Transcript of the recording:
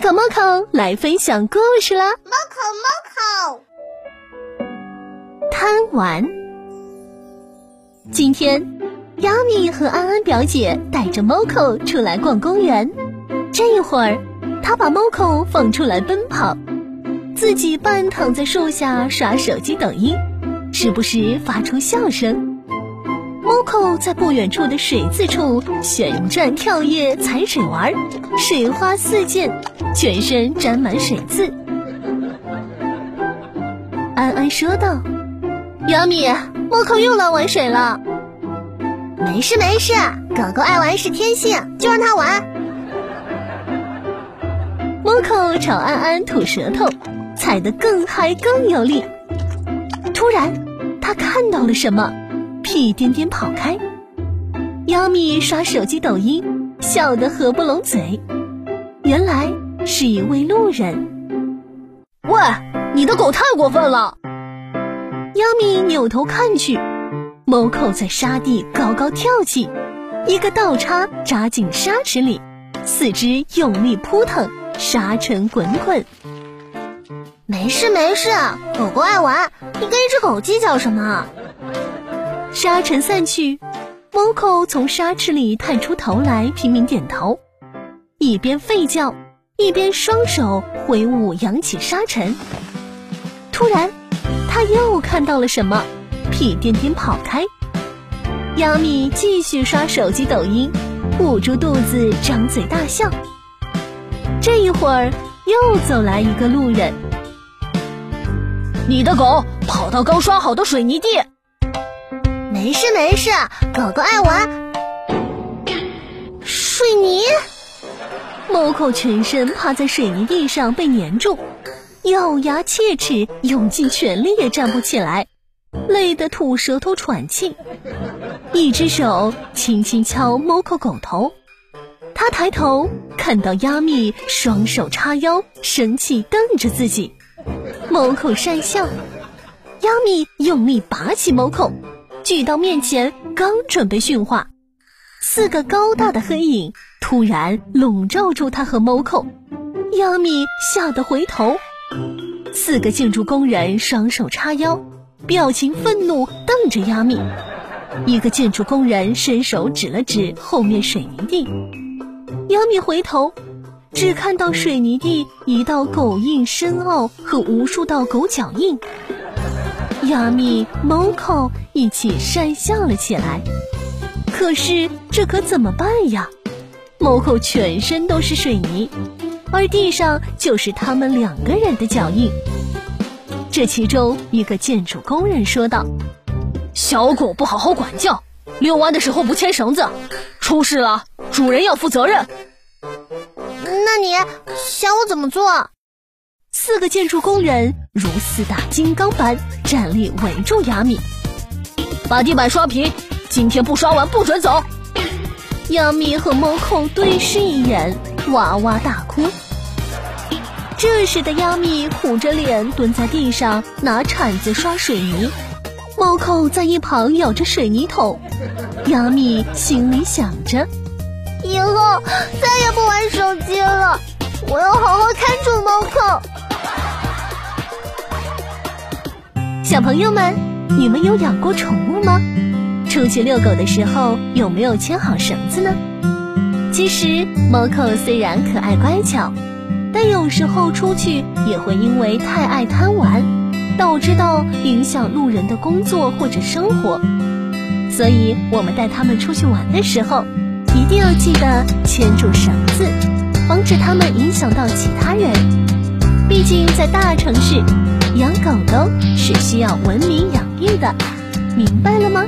口猫口来分享故事啦！猫口猫口，贪玩。今天，亚米和安安表姐带着猫口出来逛公园。这一会儿，她把猫口放出来奔跑，自己半躺在树下耍手机抖音，时不时发出笑声。Moco 在不远处的水渍处旋转跳跃踩水玩，水花四溅，全身沾满水渍。安安说道：“亚米，Moco 又来玩水了。没事没事，狗狗爱玩是天性，就让它玩。” Moco 朝安安吐舌头，踩得更嗨更有力。突然，他看到了什么？屁颠颠跑开，亚米刷手机抖音，笑得合不拢嘴。原来是一位路人。喂，你的狗太过分了！亚米扭头看去，猫扣在沙地高高跳起，一个倒插扎进沙池里，四肢用力扑腾，沙尘滚滚。没事没事，狗狗爱玩，你跟一只狗计较什么？沙尘散去，猫口从沙池里探出头来，拼命点头，一边吠叫，一边双手挥舞扬起沙尘。突然，他又看到了什么，屁颠颠跑开。亚米继续刷手机抖音，捂住肚子张嘴大笑。这一会儿，又走来一个路人。你的狗跑到刚刷好的水泥地。没事没事，狗狗爱玩。水泥，猫口全身趴在水泥地上被粘住，咬牙切齿，用尽全力也站不起来，累得吐舌头喘气。一只手轻轻敲猫口狗头，他抬头看到亚米双手叉腰，生气瞪着自己。猫口讪笑，亚米用力拔起猫口。举到面前，刚准备驯化，四个高大的黑影突然笼罩住他和猫口。亚米吓得回头，四个建筑工人双手叉腰，表情愤怒，瞪着亚米。一个建筑工人伸手指了指后面水泥地，亚米回头，只看到水泥地一道狗印深奥和无数道狗脚印。亚米、猫口一起讪笑了起来。可是这可怎么办呀？猫口全身都是水泥，而地上就是他们两个人的脚印。这其中一个建筑工人说道：“小狗不好好管教，遛弯的时候不牵绳子，出事了主人要负责任。”那你想我怎么做？四个建筑工人如四大金刚般站立围住亚米，把地板刷平，今天不刷完不准走。亚米和猫扣对视一眼，哇哇大哭。这时的亚米苦着脸蹲在地上拿铲子刷水泥，猫扣在一旁咬着水泥桶。亚米心里想着，以后再也不玩手机了，我要好好看住猫扣。小朋友们，你们有养过宠物吗？出去遛狗的时候有没有牵好绳子呢？其实猫口虽然可爱乖巧，但有时候出去也会因为太爱贪玩，导致到影响路人的工作或者生活。所以我们带它们出去玩的时候，一定要记得牵住绳子，防止它们影响到其他人。毕竟在大城市。养狗狗是需要文明养育的，明白了吗？